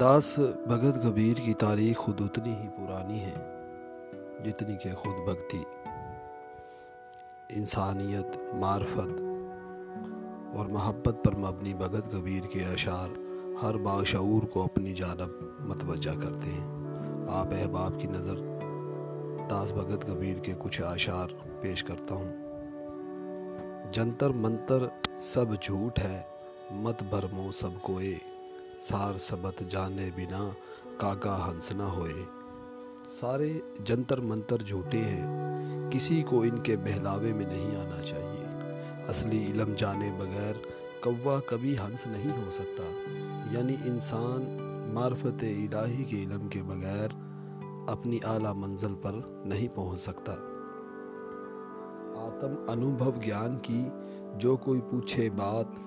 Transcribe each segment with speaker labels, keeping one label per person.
Speaker 1: داس بھگت کبیر کی تاریخ خود اتنی ہی پرانی ہے جتنی کہ خود بھگتی انسانیت، معرفت اور محبت پر مبنی بھگت کبیر کے اشعار ہر باشعور کو اپنی جانب متوجہ کرتے ہیں۔ آپ احباب کی نظر داس بھگت کبیر کے کچھ اشعار پیش کرتا ہوں۔ جنتر منتر سب جھوٹ ہے، مت برمو سب کوئے۔ سار سبت جانے بنا کاکا ہنس نہ ہوئے سارے جنتر منتر جھوٹے ہیں کسی کو ان کے بہلاوے میں نہیں آنا چاہیے اصلی علم جانے بغیر کوا کبھی ہنس نہیں ہو سکتا یعنی انسان معرفت الہی کے علم کے بغیر اپنی اعلیٰ منزل پر نہیں پہنچ سکتا آتم انوبھو گیان کی جو کوئی پوچھے بات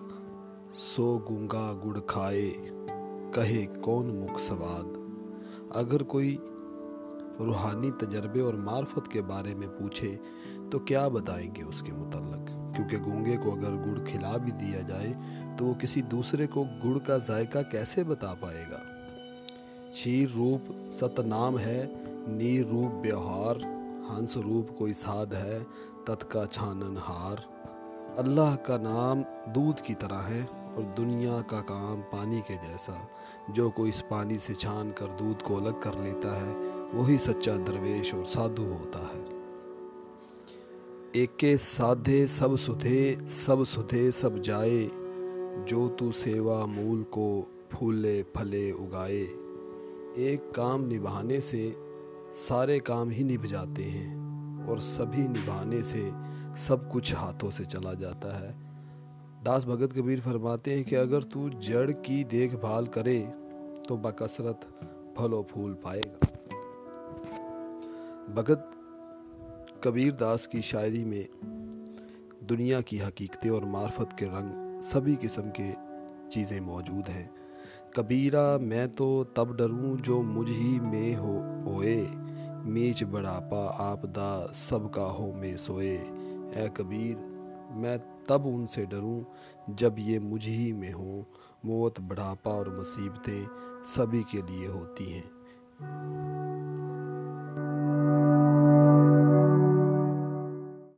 Speaker 1: سو گنگا گڑ کھائے کہے کون مکھ سواد؟ اگر کوئی روحانی تجربے اور معرفت کے بارے میں پوچھے تو کیا بتائیں گے اس کے متعلق؟ کیونکہ گونگے کو اگر گڑ کھلا بھی دیا جائے تو وہ کسی دوسرے کو گڑ کا ذائقہ کیسے بتا پائے گا؟ چیر روپ ست نام ہے، نیر روپ بیوہار، ہنس روپ کوئی ساد ہے، تت کا چھانن ہار۔ اللہ کا نام دودھ کی طرح ہے۔ اور دنیا کا کام پانی کے جیسا، جو کوئی اس پانی سے چھان کر دودھ کو الگ کر لیتا ہے، وہی سچا درویش اور سادھو ہوتا ہے۔ ایک کے سادھے سب سدھے سب سدھے سب جائے، جو تو سیوا مول کو پھولے پھلے اگائے۔ ایک کام نبھانے سے سارے کام ہی نبھ جاتے ہیں، اور سبھی نبھانے سے سب کچھ ہاتھوں سے چلا جاتا ہے۔ داس بھگت کبیر فرماتے ہیں کہ اگر تو جڑ کی دیکھ بھال کرے تو بکثرت پھل و پھول پائے گا۔ بھگت کبیر داس کی شاعری میں دنیا کی حقیقتیں اور معرفت کے رنگ سبھی قسم کے چیزیں موجود ہیں۔ کبیرہ، میں تو تب ڈروں جو مجھ ہی میں ہو ہوئے میچ بڑھاپا، آپ دا سب کا ہو میں سوئے۔ اے کبیر میں تب ان سے ڈروں جب یہ مجھ ہی میں ہوں۔ موت بڑھاپا اور مصیبتیں سبھی کے لیے ہوتی ہیں۔